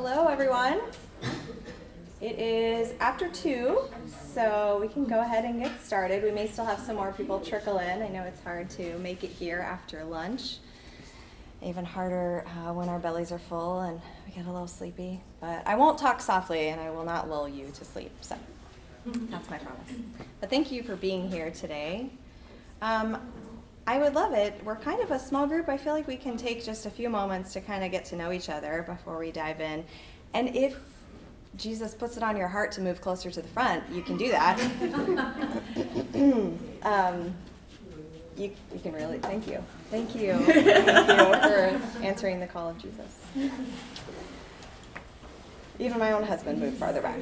hello everyone. It is after two, so we can go ahead and get started. We may still have some more people trickle in. I know it's hard to make it here after lunch. Even harder uh, when our bellies are full and we get a little sleepy. But I won't talk softly and I will not lull you to sleep. So that's my promise. But thank you for being here today. Um, I would love it. We're kind of a small group. I feel like we can take just a few moments to kind of get to know each other before we dive in. And if Jesus puts it on your heart to move closer to the front, you can do that. um, you, you can really, thank you. Thank you. Thank you for answering the call of Jesus. Even my own husband moved farther back.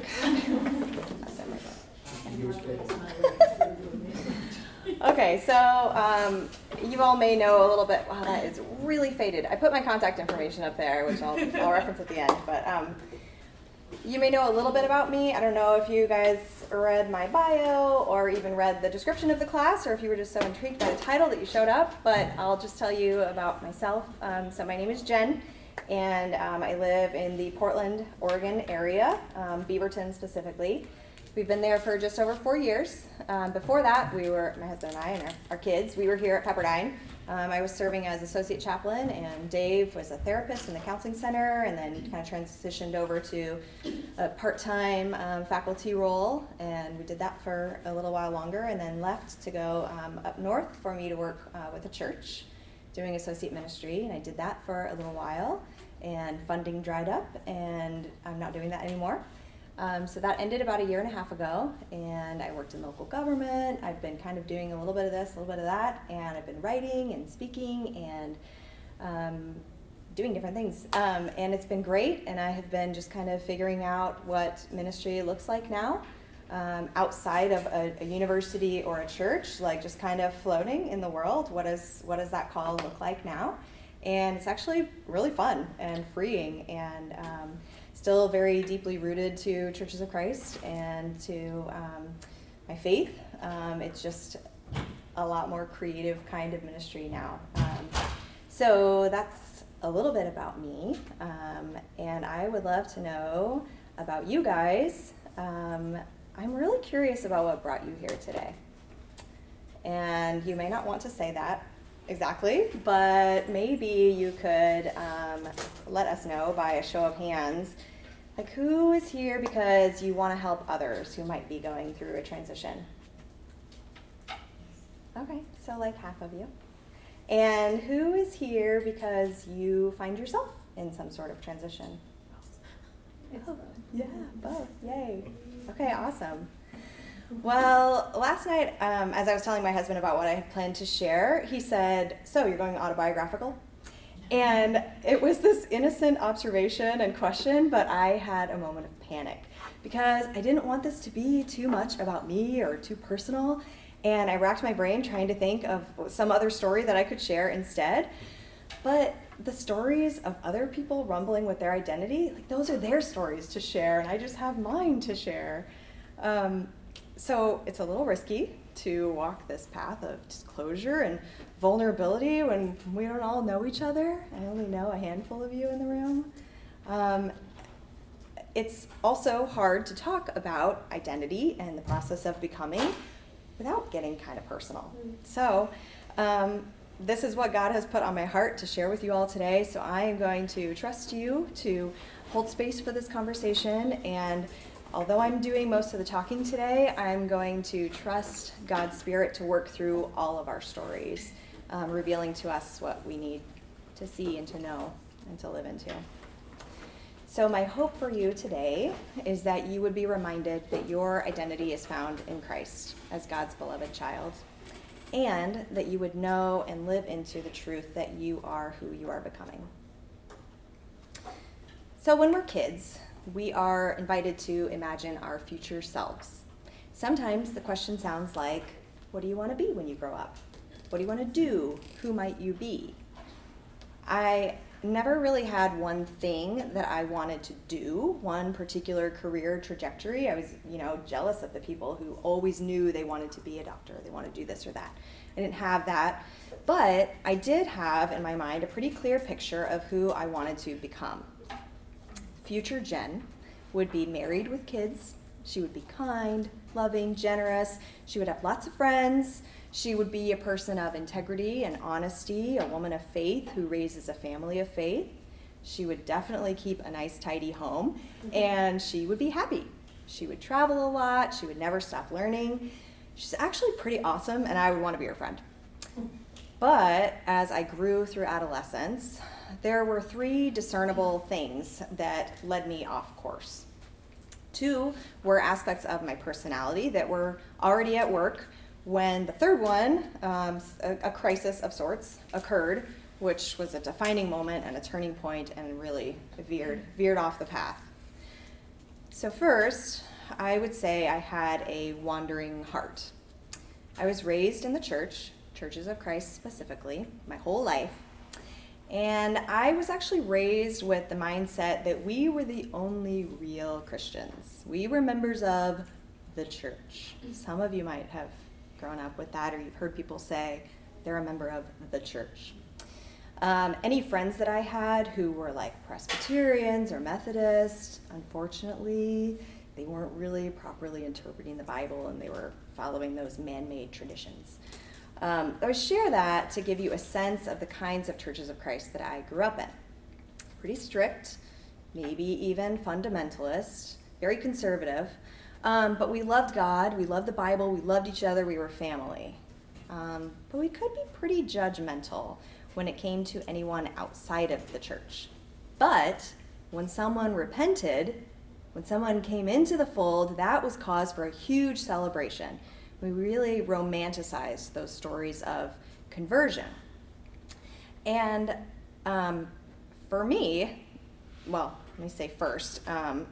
Okay, so um, you all may know a little bit. Wow, that is really faded. I put my contact information up there, which I'll, I'll reference at the end. But um, you may know a little bit about me. I don't know if you guys read my bio or even read the description of the class, or if you were just so intrigued by the title that you showed up. But I'll just tell you about myself. Um, so my name is Jen, and um, I live in the Portland, Oregon area, um, Beaverton specifically. We've been there for just over four years. Um, before that, we were, my husband and I and our, our kids, we were here at Pepperdine. Um, I was serving as associate chaplain, and Dave was a therapist in the counseling center, and then kind of transitioned over to a part time um, faculty role. And we did that for a little while longer, and then left to go um, up north for me to work uh, with a church doing associate ministry. And I did that for a little while, and funding dried up, and I'm not doing that anymore. Um, so that ended about a year and a half ago, and I worked in local government. I've been kind of doing a little bit of this, a little bit of that, and I've been writing and speaking and um, doing different things. Um, and it's been great, and I have been just kind of figuring out what ministry looks like now. Um, outside of a, a, university or a church, like just kind of floating in the world. What is what does that call look like now? And it's actually really fun and freeing, and um, still very deeply rooted to Churches of Christ and to um, my faith. Um, it's just a lot more creative kind of ministry now. Um, so that's a little bit about me, um, and I would love to know about you guys. Um, I'm really curious about what brought you here today. And you may not want to say that exactly, but maybe you could um, let us know by a show of hands. Like, who is here because you want to help others who might be going through a transition? Okay, so like half of you. And who is here because you find yourself in some sort of transition? Oh, yeah, both. Yay. Okay, awesome. Well, last night, um, as I was telling my husband about what I had planned to share, he said, So, you're going autobiographical? And it was this innocent observation and question, but I had a moment of panic because I didn't want this to be too much about me or too personal. And I racked my brain trying to think of some other story that I could share instead. But the stories of other people rumbling with their identity, like those are their stories to share, and I just have mine to share. Um, so it's a little risky to walk this path of disclosure and vulnerability when we don't all know each other. I only know a handful of you in the room. Um, it's also hard to talk about identity and the process of becoming without getting kind of personal. Mm. So, um, this is what God has put on my heart to share with you all today. So, I am going to trust you to hold space for this conversation and although I'm doing most of the talking today, I'm going to trust God's Spirit to work through all of our stories, um, revealing to us what we need to see and to know and to live into. So, my hope for you today is that you would be reminded that your identity is found in Christ as God's beloved child, and that you would know and live into the truth that you are who you are becoming. So, when we're kids, we are invited to imagine our future selves. Sometimes the question sounds like, What do you want to be when you grow up? What do you want to do? Who might you be? I never really had one thing that I wanted to do, one particular career trajectory. I was, you know, jealous of the people who always knew they wanted to be a doctor, they wanted to do this or that. I didn't have that, but I did have in my mind a pretty clear picture of who I wanted to become future Jen would be married with kids. She would be kind, loving, generous. She would have lots of friends. She would be a person of integrity and honesty, a woman of faith who raises a family of faith. She would definitely keep a nice, tidy home, mm-hmm. and she would be happy. She would travel a lot. She would never stop learning. She's actually pretty awesome, and I would want to be her friend. Mm. But as I grew through adolescence, there were three discernible things that led me off course. Two were aspects of my personality that were already at work when the third one, um, a, a, crisis of sorts, occurred, which was a defining moment and a turning point and really veered, veered off the path. So, first, I would say I had a wandering heart. I was raised in the church, Churches of Christ specifically, my whole life. And I was actually raised with the mindset that we were the only real Christians. We were members of the church. Some of you might have grown up with that, or you've heard people say they're a member of the church. Um, any friends that I had who were like Presbyterians or Methodists, unfortunately, they weren't really properly interpreting the Bible and they were following those man made traditions. Um, I share that to give you a sense of the kinds of churches of Christ that I grew up in. Pretty strict, maybe even fundamentalist, very conservative, um, but we loved God, we loved the Bible, we loved each other, we were family. Um, but we could be pretty judgmental when it came to anyone outside of the church. But when someone repented, when someone came into the fold, that was cause for a huge celebration we really romanticize those stories of conversion. And um, for me, well, let me say first, um,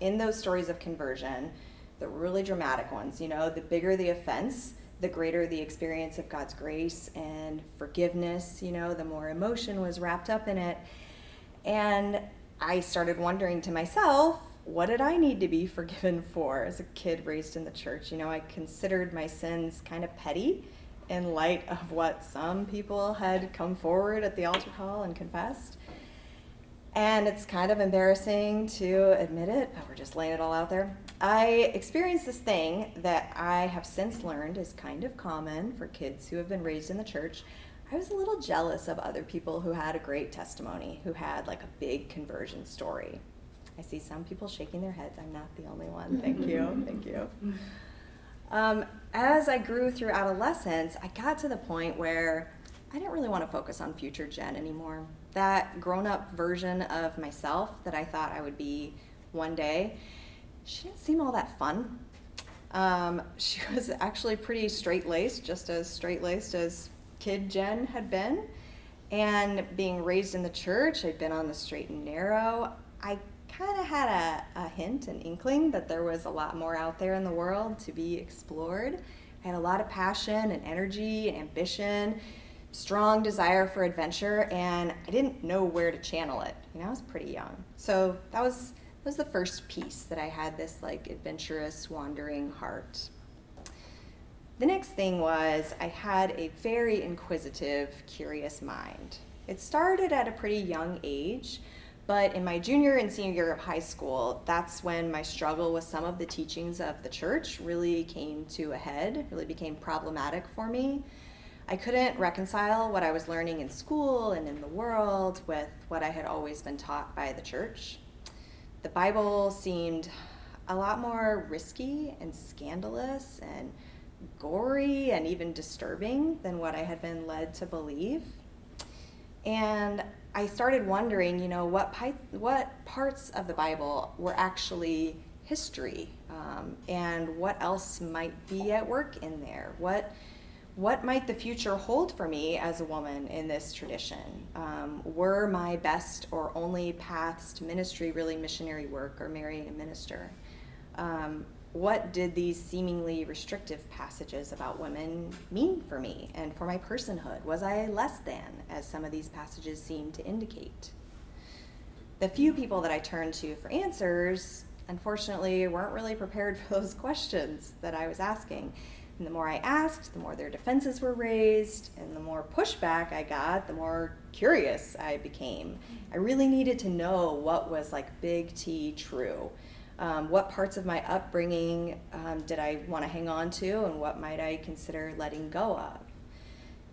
in those stories of conversion, the really dramatic ones, you know, the bigger the offense, the greater the experience of God's grace and forgiveness, you know, the more emotion was wrapped up in it. And I started wondering to myself, what did I need to be forgiven for as a kid raised in the church? You know, I considered my sins kind of petty in light of what some people had come forward at the altar call and confessed. And it's kind of embarrassing to admit it, but we're just laying it all out there. I experienced this thing that I have since learned is kind of common for kids who have been raised in the church. I was a little jealous of other people who had a great testimony, who had like a big conversion story. I see some people shaking their heads. I'm not the only one. Thank you. Thank you. Um, as I grew through adolescence, I got to the point where I didn't really want to focus on future Jen anymore. That grown up version of myself that I thought I would be one day, she didn't seem all that fun. Um, she was actually pretty straight laced, just as straight laced as kid Jen had been. And being raised in the church, I'd been on the straight and narrow. I kind of had a, a hint, an inkling that there was a lot more out there in the world to be explored. I had a lot of passion and energy and ambition, strong desire for adventure, and I didn't know where to channel it. You know, I was pretty young. So that was that was the first piece that I had this like adventurous, wandering heart. The next thing was I had a very inquisitive, curious mind. It started at a pretty young age. But in my junior and senior year of high school, that's when my struggle with some of the teachings of the church really came to a head, really became problematic for me. I couldn't reconcile what I was learning in school and in the world with what I had always been taught by the church. The Bible seemed a lot more risky and scandalous and gory and even disturbing than what I had been led to believe. And I started wondering, you know, what pi- what parts of the Bible were actually history, um, and what else might be at work in there. What what might the future hold for me as a woman in this tradition? Um, were my best or only paths to ministry really missionary work or marrying a minister? Um, what did these seemingly restrictive passages about women mean for me and for my personhood? Was I less than, as some of these passages seem to indicate? The few people that I turned to for answers, unfortunately, weren't really prepared for those questions that I was asking. And the more I asked, the more their defenses were raised, and the more pushback I got, the more curious I became. I really needed to know what was like big T true. Um, what parts of my upbringing um, did I want to hang on to, and what might I consider letting go of?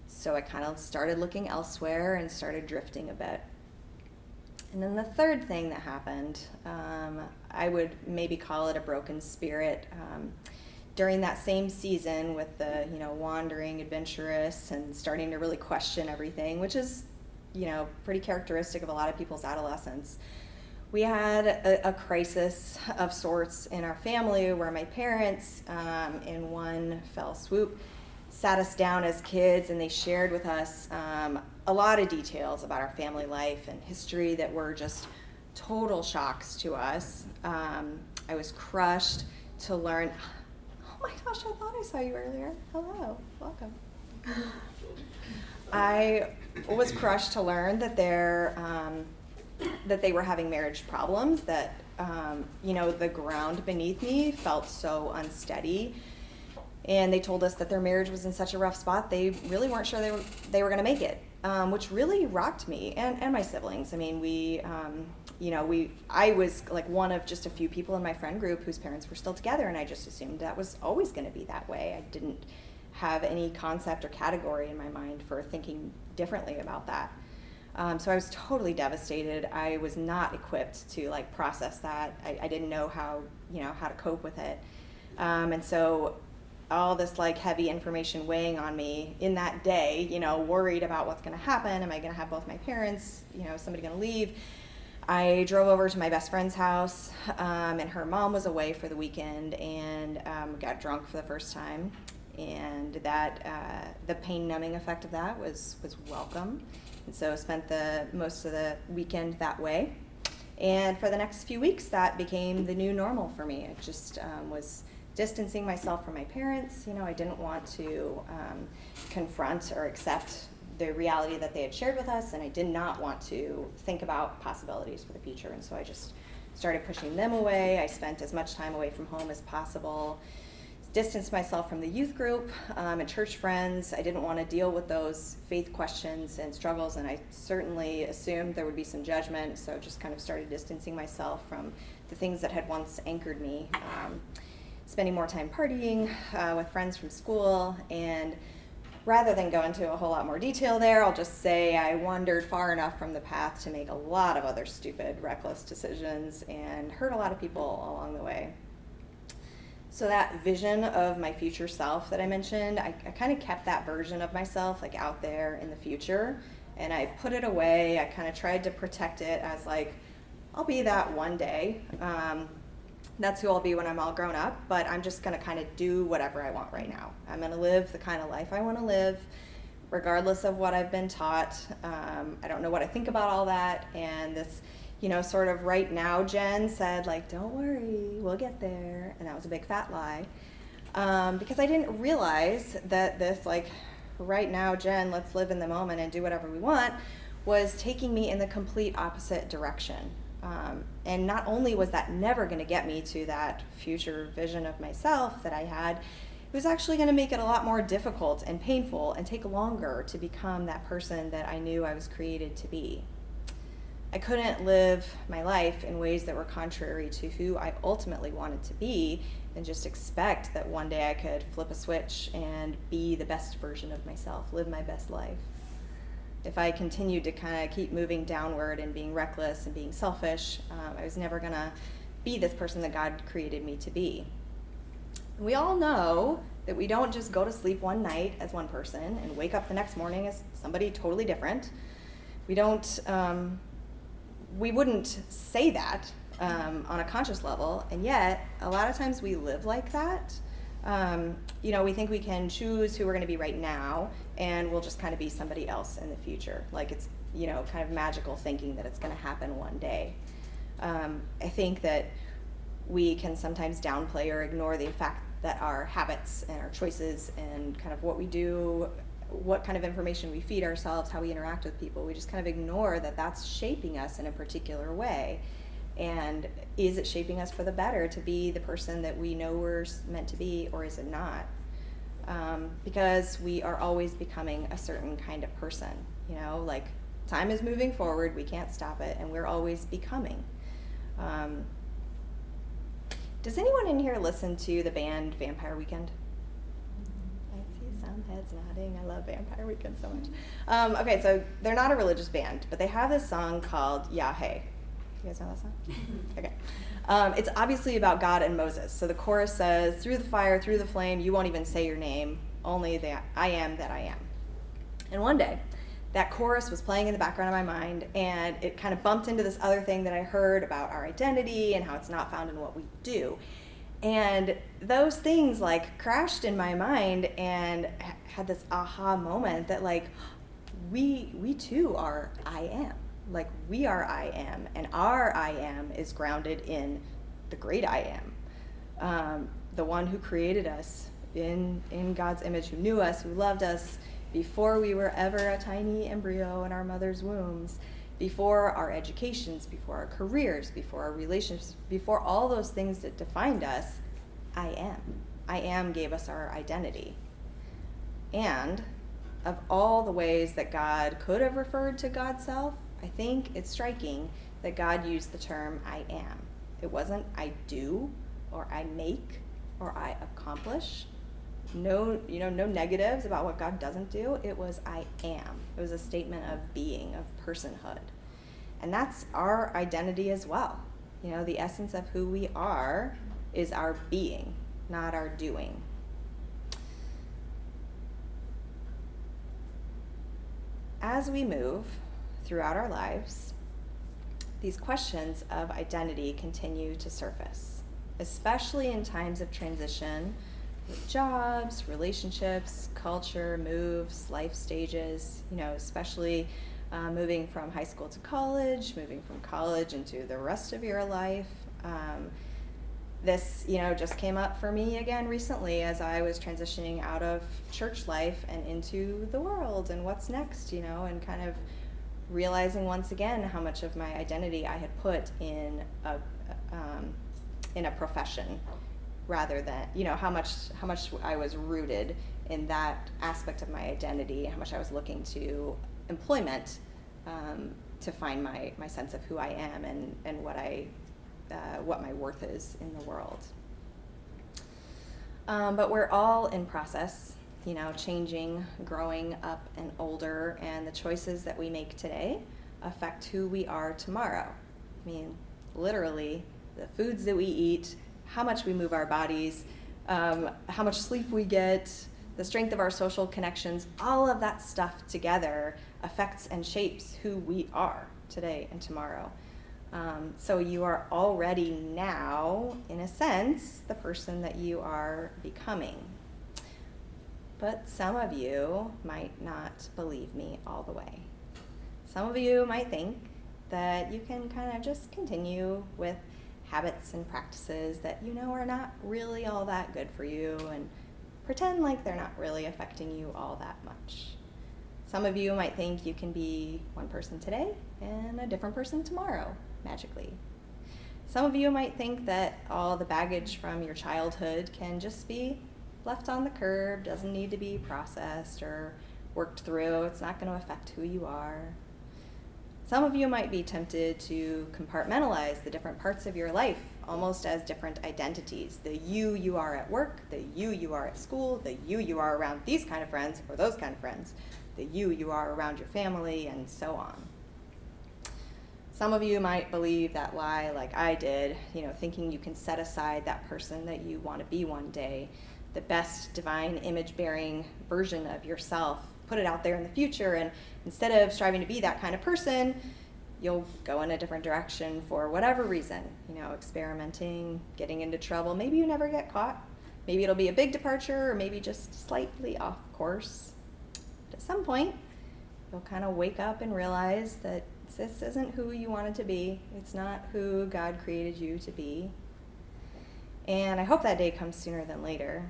So I kind of started looking elsewhere and started drifting a bit. And then the third thing that happened, um, I would maybe call it a broken spirit. Um, during that same season, with the you know wandering adventurous and starting to really question everything, which is you know pretty characteristic of a lot of people's adolescence, we had a, a crisis of sorts in our family where my parents, um, in one fell swoop, sat us down as kids and they shared with us um, a lot of details about our family life and history that were just total shocks to us. Um, I was crushed to learn. Oh my gosh, I thought I saw you earlier. Hello, welcome. I was crushed to learn that there um, that they were having marriage problems. That um, you know the ground beneath me felt so unsteady. And they told us that their marriage was in such a rough spot they really weren't sure they were they were going to make it um, which really rocked me and, and my siblings. I mean we um, you know we i was like one of just a few people in my friend group whose parents were still together and i just assumed that was always going to be that way. I didn't have any concept or category in my mind for thinking differently about that um, so i was totally devastated i was not equipped to like process that i, I didn't know how you know how to cope with it um, and so all this like heavy information weighing on me in that day, you know, worried about what's going to happen. Am I going to have both my parents? You know, is somebody going to leave? I drove over to my best friend's house, um, and her mom was away for the weekend, and um, got drunk for the first time, and that uh, the pain numbing effect of that was was welcome, and so spent the most of the weekend that way, and for the next few weeks that became the new normal for me. It just um, was distancing myself from my parents. You know, I didn't want to um, confront or accept the reality that they had shared with us, and I did not want to think about possibilities for the future. And so I just started pushing them away. I spent as much time away from home as possible, distanced myself from the youth group um, and church friends. I didn't want to deal with those faith questions and struggles, and I certainly assumed there would be some judgment, so just kind of started distancing myself from the things that had once anchored me. Um, spending more time partying uh, with friends from school. And rather than go into a whole lot more detail there, I'll just say I wandered far enough from the path to make a lot of other stupid, reckless decisions and hurt a lot of people along the way. So that vision of my future self that I mentioned, I, I kind of kept that version of myself like out there in the future, and I put it away. I kind of tried to protect it as like, I'll be that one day. Um, that's who I'll be when I'm all grown up, but I'm just to kind of do whatever I want right now. I'm to live the kind of life I want to live, regardless of what I've been taught. Um, I don't know what I think about all that. And this, you know, sort of right now, Jen said, like, don't worry, we'll get there. And that was a big fat lie. Um, because I didn't realize that this, like, right now, Jen, let's live in the moment and do whatever we want, was taking me in the complete opposite direction. Um, and not only was that never going to get me to that future vision of myself that I had, it was actually going to make it a lot more difficult and painful and take longer to become that person that I knew I was created to be. I couldn't live my life in ways that were contrary to who I ultimately wanted to be and just expect that one day I could flip a switch and be the best version of myself, live my best life if I continued to kind of keep moving downward and being reckless and being selfish, um, I was never going to be this person that God created me to be. We all know that we don't just go to sleep one night as one person and wake up the next morning as somebody totally different. We don't, um, we wouldn't say that um, on a conscious level, and yet a lot of times we live like that. Um, you know, we think we can choose who we're going to be right now, and we'll just kind of be somebody else in the future. Like it's, you know, kind of magical thinking that it's going to happen one day. Um, I think that we can sometimes downplay or ignore the fact that our habits and our choices and kind of what we do, what kind of information we feed ourselves, how we interact with people, we just kind of ignore that that's shaping us in a particular way. And is it shaping us for the better to be the person that we know we're meant to be, or is it not? um, because we are always becoming a certain kind of person. You know, like time is moving forward, we can't stop it, and we're always becoming. Um, does anyone in here listen to the band Vampire Weekend? I see some heads nodding. I love Vampire Weekend so much. Um, okay, so they're not a religious band, but they have this song called Yahweh. You guys know that song? okay. Um, it's obviously about God and Moses. So the chorus says, Through the fire, through the flame, you won't even say your name, only that I am that I am. And one day, that chorus was playing in the background of my mind, and it kind of bumped into this other thing that I heard about our identity and how it's not found in what we do. And those things like crashed in my mind and had this aha moment that like we we too are I am. Like we are I am, and our I am is grounded in the great I am, um, the one who created us in in God's image, who knew us, who loved us before we were ever a tiny embryo in our mother's wombs, before our educations, before our careers, before our relationships, before all those things that defined us. I am. I am gave us our identity. And of all the ways that God could have referred to God's self, I think it's striking that God used the term I am. It wasn't I do or I make or I accomplish. No, you know, no negatives about what God doesn't do. It was I am. It was a statement of being, of personhood. And that's our identity as well. You know, the essence of who we are is our being, not our doing. As we move throughout our lives, these questions of identity continue to surface, especially in times of transition with jobs, relationships, culture, moves, life stages, you know, especially uh, moving from high school to college, moving from college into the rest of your life. Um, this, you know, just came up for me again recently as I was transitioning out of church life and into the world and what's next, you know, and kind of realizing once again how much of my identity I had put in a um, in a profession rather than you know how much how much I was rooted in that aspect of my identity how much I was looking to employment um, to find my my sense of who I am and and what I uh, what my worth is in the world um, but we're all in process you know, changing, growing up and older, and the choices that we make today affect who we are tomorrow. I mean, literally, the foods that we eat, how much we move our bodies, um, how much sleep we get, the strength of our social connections, all of that stuff together affects and shapes who we are today and tomorrow. Um, so you are already now, in a sense, the person that you are becoming. But some of you might not believe me all the way. Some of you might think that you can kind of just continue with habits and practices that you know are not really all that good for you and pretend like they're not really affecting you all that much. Some of you might think you can be one person today and a different person tomorrow, magically. Some of you might think that all the baggage from your childhood can just be left on the curb, doesn't need to be processed or worked through. It's not going to affect who you are. Some of you might be tempted to compartmentalize the different parts of your life almost as different identities. The you you are at work, the you you are at school, the you you are around these kind of friends or those kind of friends, the you you are around your family, and so on. Some of you might believe that lie like I did, you know, thinking you can set aside that person that you want to be one day the best divine image bearing version of yourself, put it out there in the future. And instead of striving to be that kind of person, you'll go in a different direction for whatever reason, you know, experimenting, getting into trouble. Maybe you never get caught. Maybe it'll be a big departure or maybe just slightly off course. But at some point, you'll kind of wake up and realize that this isn't who you wanted to be. It's not who God created you to be. And I hope that day comes sooner than later.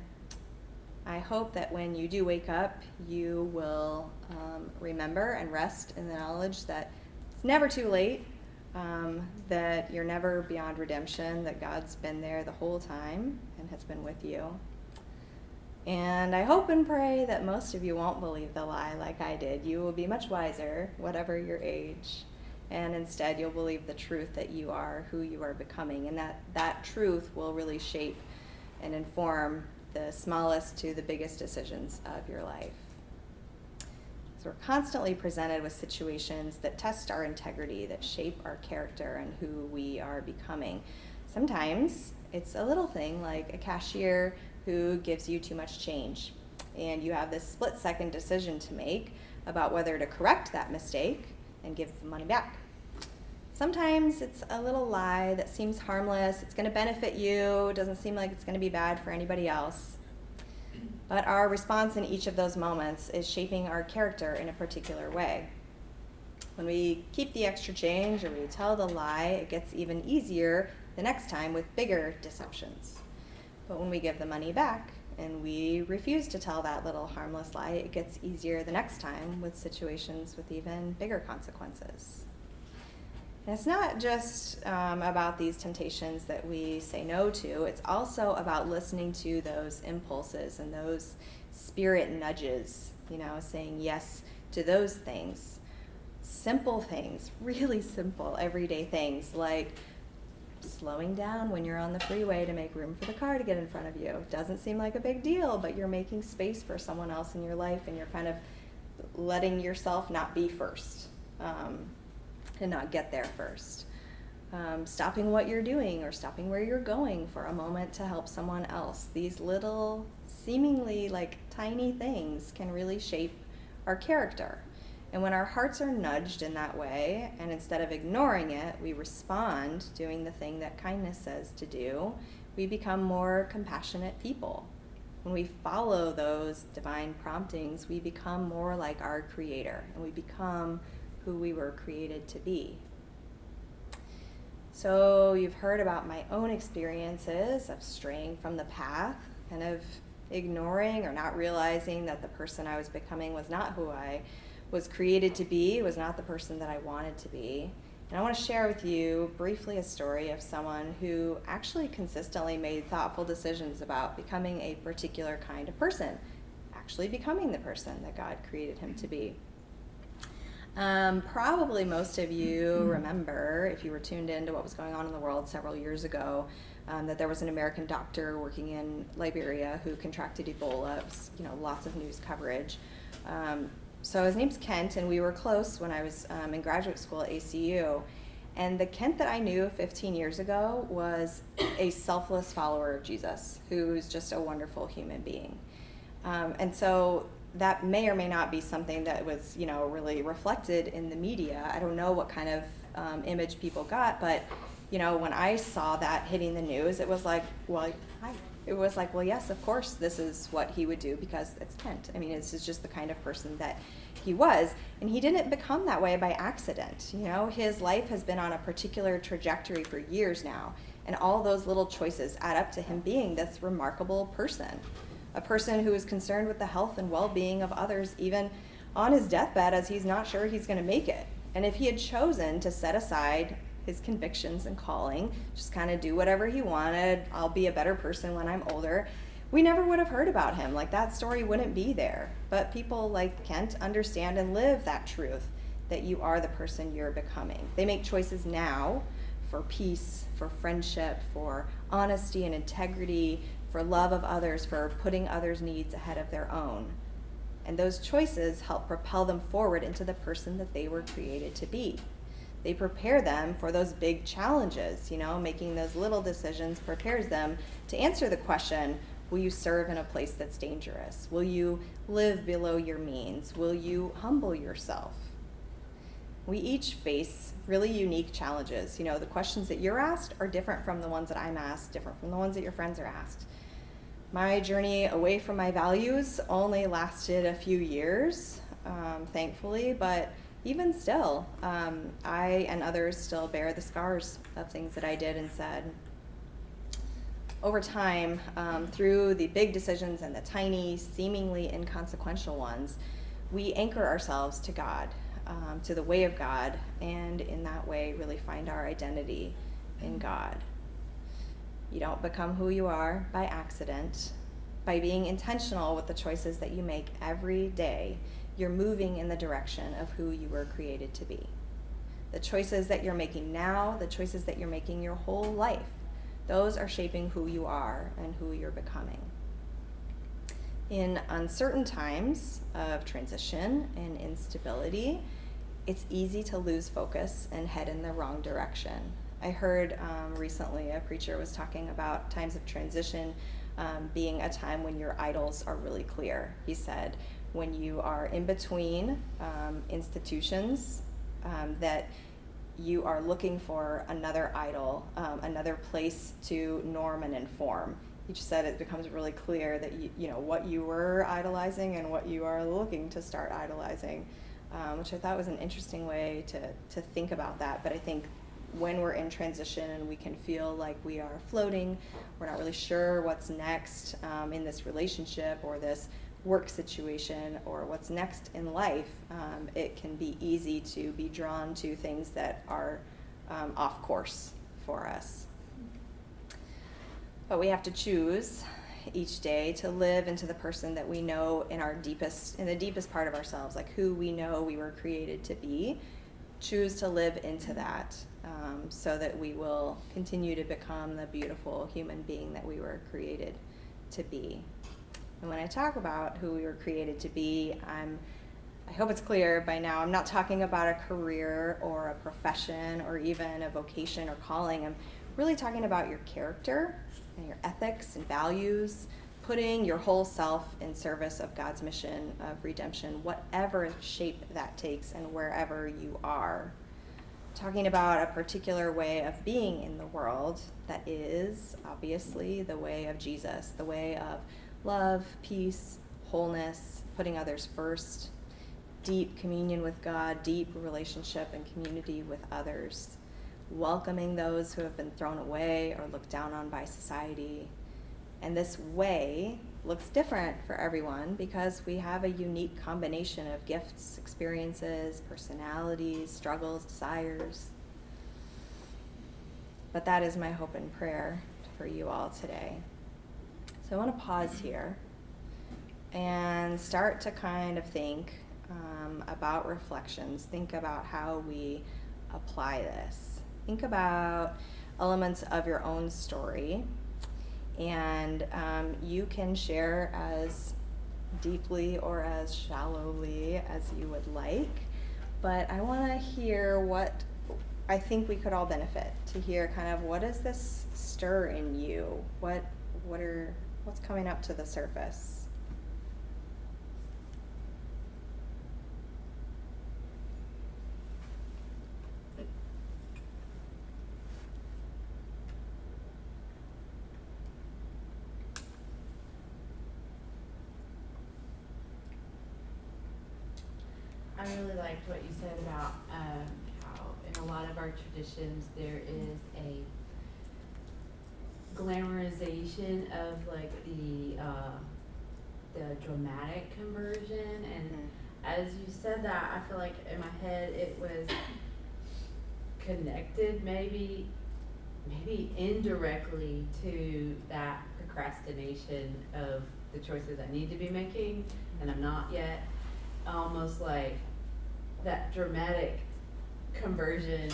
I hope that when you do wake up, you will um, remember and rest in the knowledge that it's never too late, um, that you're never beyond redemption, that God's been there the whole time and has been with you. And I hope and pray that most of you won't believe the lie like I did. You will be much wiser, whatever your age. And instead, you'll believe the truth that you are who you are becoming. And that, that truth will really shape and inform the smallest to the biggest decisions of your life. So we're constantly presented with situations that test our integrity, that shape our character and who we are becoming. Sometimes it's a little thing like a cashier who gives you too much change. And you have this split second decision to make about whether to correct that mistake and give the money back. Sometimes it's a little lie that seems harmless, it's going to benefit you, doesn't seem like it's going to be bad for anybody else. But our response in each of those moments is shaping our character in a particular way. When we keep the extra change or we tell the lie, it gets even easier the next time with bigger deceptions. But when we give the money back and we refuse to tell that little harmless lie, it gets easier the next time with situations with even bigger consequences. And it's not just um, about these temptations that we say no to, it's also about listening to those impulses and those spirit nudges, you know, saying yes to those things. Simple things, really simple everyday things like slowing down when you're on the freeway to make room for the car to get in front of you. Doesn't seem like a big deal, but you're making space for someone else in your life and you're kind of letting yourself not be first um, and not get there first. Um, stopping what you're doing or stopping where you're going for a moment to help someone else. These little, seemingly like tiny things can really shape our character. And when our hearts are nudged in that way, and instead of ignoring it, we respond doing the thing that kindness says to do, we become more compassionate people. When we follow those divine promptings, we become more like our Creator and we become who we were created to be. So, you've heard about my own experiences of straying from the path and of ignoring or not realizing that the person I was becoming was not who I was created to be, was not the person that I wanted to be. And I want to share with you briefly a story of someone who actually consistently made thoughtful decisions about becoming a particular kind of person, actually becoming the person that God created him to be. Um, probably most of you remember, if you were tuned in to what was going on in the world several years ago, um, that there was an American doctor working in Liberia who contracted Ebola. It was, you know, lots of news coverage. Um, so his name's Kent, and we were close when I was um, in graduate school at ACU. And the Kent that I knew 15 years ago was a selfless follower of Jesus, who's just a wonderful human being. Um, and so that may or may not be something that was, you know, really reflected in the media. I don't know what kind of um, image people got, but you know, when I saw that hitting the news, it was like, well, hi, it was like, well, yes, of course, this is what he would do because it's Kent. I mean, this is just the kind of person that he was. And he didn't become that way by accident. You know, his life has been on a particular trajectory for years now. And all those little choices add up to him being this remarkable person. A person who is concerned with the health and well being of others, even on his deathbed, as he's not sure he's going to make it. And if he had chosen to set aside his convictions and calling, just kind of do whatever he wanted. I'll be a better person when I'm older. We never would have heard about him. Like that story wouldn't be there. But people like Kent understand and live that truth that you are the person you're becoming. They make choices now for peace, for friendship, for honesty and integrity, for love of others, for putting others' needs ahead of their own. And those choices help propel them forward into the person that they were created to be they prepare them for those big challenges. You know, making those little decisions prepares them to answer the question Will you serve in a place that's dangerous? Will you live below your means? Will you humble yourself? We each face really unique challenges. You know, the questions that you're asked are different from the ones that I'm asked, different from the ones that your friends are asked. My journey away from my values only lasted a few years, um, thankfully, but even still, um, I and others still bear the scars of things that I did and said. Over time, um, through the big decisions and the tiny, seemingly inconsequential ones, we anchor ourselves to God, um, to the way of God, and in that way, really find our identity in God. You don't become who you are by accident. By being intentional with the choices that you make every day, you're moving in the direction of who you were created to be. The choices that you're making now, the choices that you're making your whole life, those are shaping who you are and who you're becoming. In uncertain times of transition and instability, it's easy to lose focus and head in the wrong direction. I heard um, recently a preacher was talking about times of transition um, being a time when your idols are really clear. He said, when you are in between um, institutions, um, that you are looking for another idol, um, another place to norm and inform. He just said it becomes really clear that you, you know what you were idolizing and what you are looking to start idolizing, um, which I thought was an interesting way to, to think about that. But I think when we're in transition and we can feel like we are floating, we're not really sure what's next um, in this relationship or this work situation or what's next in life, um, it can be easy to be drawn to things that are um, off course for us. But we have to choose each day to live into the person that we know in our deepest in the deepest part of ourselves like who we know we were created to be choose to live into that um, so that we will continue to become the beautiful human being that we were created to be. And when I talk about who we were created to be, I'm I hope it's clear by now. I'm not talking about a career or a profession or even a vocation or calling. I'm really talking about your character and your ethics and values, putting your whole self in service of God's mission of redemption, whatever shape that takes and wherever you are talking about a particular way of being in the world that is obviously the way of Jesus, the way of love, peace, wholeness, putting others first, deep communion with God, deep relationship and community with others, welcoming those who have been thrown away or looked down on by society. And this way looks different for everyone because we have a unique combination of gifts, experiences, personalities, struggles, desires. But that is my hope and prayer for you all today. So I want to pause here and start to kind of think um, about reflections. Think about how we apply this. Think about elements of your own story and um, you can share as deeply or as shallowly as you would like. But I want to hear what I think we could all benefit to hear kind of what does this stir in you? What what are what's coming up to the surface? really liked what you said about um, how in a lot of our traditions there is a glamorization of like the uh, the dramatic conversion and mm-hmm. as you said that I feel like in my head it was connected maybe maybe indirectly to that procrastination of the choices I need to be making and I'm not yet almost like that dramatic conversion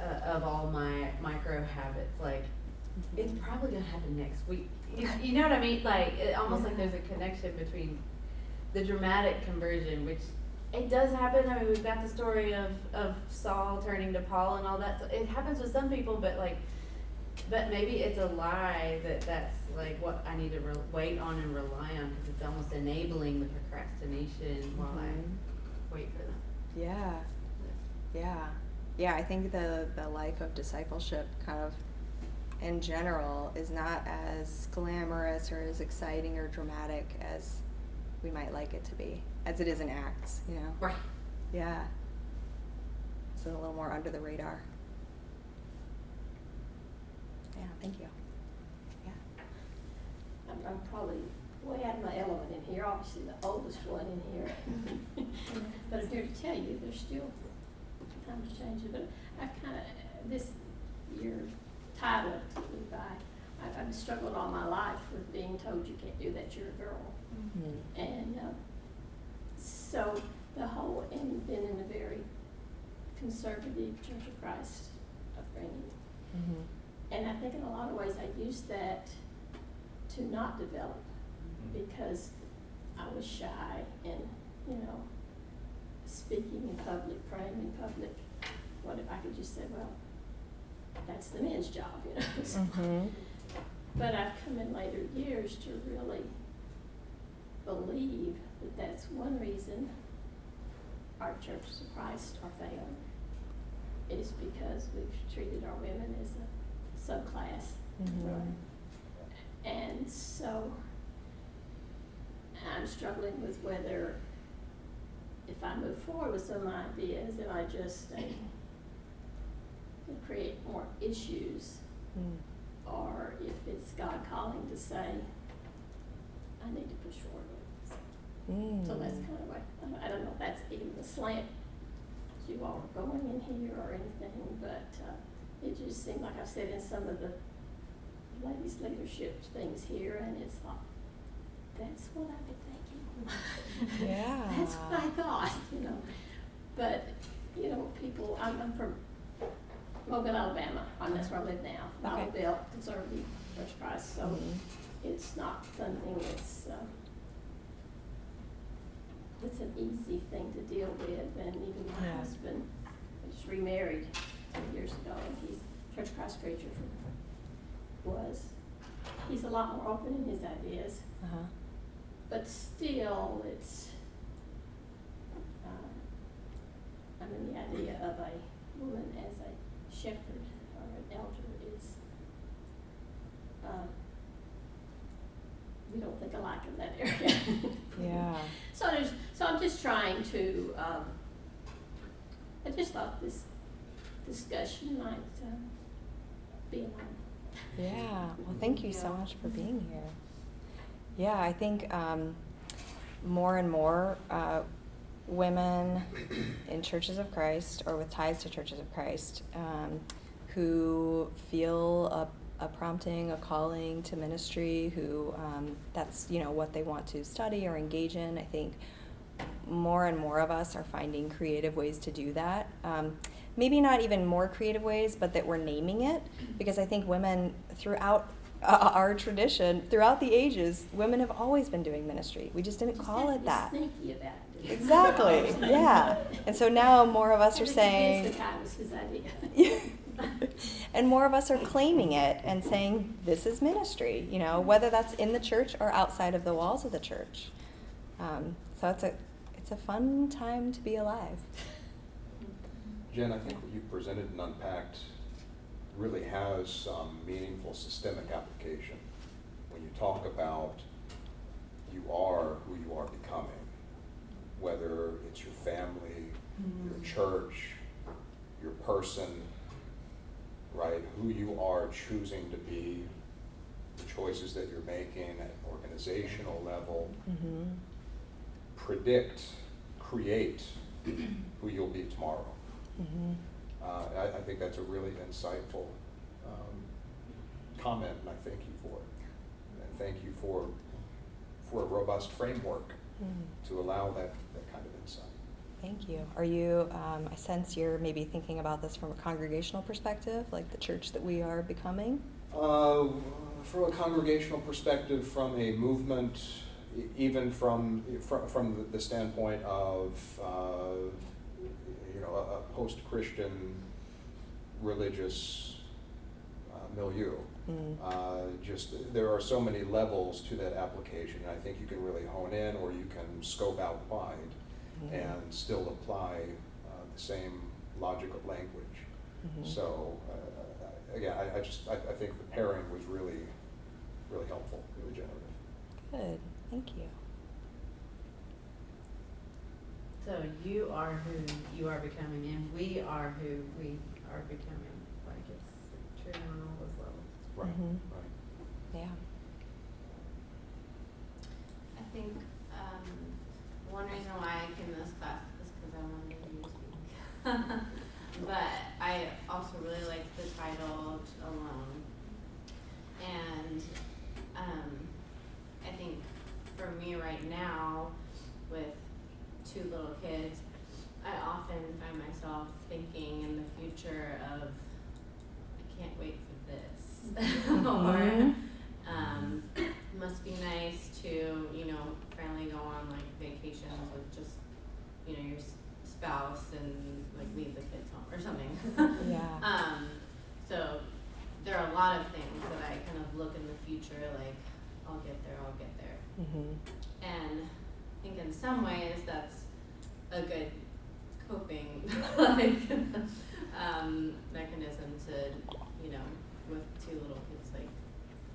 uh, of all my micro habits. Like, mm-hmm. it's probably gonna happen next week. You, you know what I mean? Like, it, almost like there's a connection between the dramatic conversion, which it does happen. I mean, we've got the story of, of Saul turning to Paul and all that. So it happens with some people, but like, but maybe it's a lie that that's like what I need to re- wait on and rely on because it's almost enabling the procrastination mm-hmm. while I mm-hmm. wait for them. Yeah. Yeah. Yeah, I think the the life of discipleship kind of in general is not as glamorous or as exciting or dramatic as we might like it to be, as it is in Acts, you know. Right. Yeah. It's a little more under the radar. Yeah, thank you. Yeah. I'm, I'm probably out of my element in here, obviously the oldest one in here. but I'm here to tell you, there's still time to change it. But I've kind of, this, your title took me by I, I've struggled all my life with being told you can't do that, you're a girl. Mm. And uh, so the whole, and been in a very conservative Church of Christ upbringing. Mhm. And I think in a lot of ways I used that to not develop because I was shy and, you know, speaking in public, praying in public. What if I could just say, well, that's the men's job, you know? Mhm. But I've come in later years to really believe that that's one reason our churches of Christ are failing. Is because we've treated our women as a subclass. Mhm. And so I'm struggling with whether if I move forward with some ideas, am I just uh, create more issues Mm. or if it's God calling to say, I need to push forward. Mm. So that's kind of like, I don't- I don't know if that's even the slant you all are going in here or anything, but uh, it just seemed like I said in some of the ladies' leadership things here, and it's like, that's what I've been thinking. Yeah. That's what I thought, you know. But, you know, people, I'm, I'm from Mobile, Alabama, and that's where I live now. Okay. Mobile, conservative, Church of Christ, so Mhm. it's not something that's, uh, it's an easy thing to deal with, and even my Yeah. husband was remarried ten years ago, and he's Church of Christ preacher for, was, he's a lot more open in his ideas, Uh-huh. But still, it's, uh, I mean, the idea of a woman as a shepherd or an elder is, uh, we don't think alike in that area. Yeah. So there's, so I'm just trying to, um, I just thought this discussion might, uh, be. Yeah. Well, thank you so much for being here. Yeah, I think um, more and more uh, women in churches of Christ or with ties to churches of Christ um, who feel a, a prompting, a calling to ministry, who um, that's you know what they want to study or engage in. I think more and more of us are finding creative ways to do that. Um, maybe not even more creative ways, but that we're naming it because I think women throughout uh, our tradition, throughout the ages, women have always been doing ministry. We just didn't Just call it that. Sneaky about it. Exactly. Yeah. And so now more of us are saying, Vince his idea. and more of us are claiming it and saying this is ministry. You know, whether that's in the church or outside of the walls of the church. Um, so it's a it's a fun time to be alive. Jen, I think what you presented and unpacked really has some meaningful systemic application. When you talk about you are who you are becoming, whether it's your family, your church, your person, right? Who you are choosing to be, the choices that you're making at organizational level, Mm-hmm. predict, create who you'll be tomorrow. Mm-hmm. Uh, I, I think that's a really insightful um, comment, and I thank you for it. And thank you for, for a robust framework Mm. to allow that, that kind of insight. Thank you. Are you, um, I sense you're maybe thinking about this from a congregational perspective, like the church that we are becoming? Uh, from a congregational perspective, from a movement, even from, from, from the- standpoint of, uh, know, a, a post-Christian religious uh, milieu. Mm. Uh, just, there are so many levels to that application, and I think you can really hone in or you can scope out wide Mhm. and still apply uh, the same logic of language. Mhm. So, uh, again, I, I just, I, I think the pairing was really, really helpful, really generative. Good. Thank you. So you are who you are becoming, and we are who we are becoming. Like it's true on all those levels. Right. Mm-hmm. Right. Yeah. I think um, one reason why I came to this class is because I wanted to speak. but I also really liked the title alone, and um, I think for me right now with two little kids, I often find myself thinking in the future of, I can't wait for this. or, um, must be nice to, you know, finally go on like vacations with just, you know, your spouse and like leave the kids home or something. Yeah. Um, so there are a lot of things that I kind of look in the future like, I'll get there, I'll get there. Mhm. And I think in some ways that's a good coping like um, mechanism to, you know, with two little kids like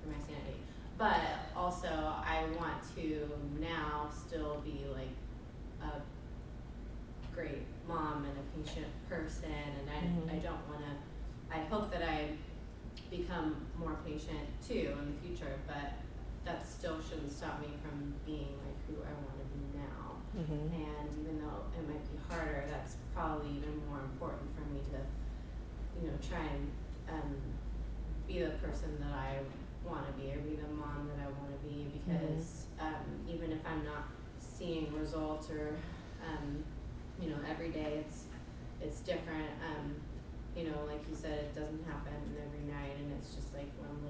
for my sanity. But also I want to now still be like a great mom and a patient person and I I Mhm. don't wanna I hope that I become more patient too in the future, but that still shouldn't stop me from being like who I wanna be now. Mhm. And even though it might be harder, that's probably even more important for me to, you know, try and um be the person that I wanna be or be the mom that I wanna be because um even if I'm not seeing results or um you know, every day it's it's different. Um you know, like you said, it doesn't happen every night and it's just like one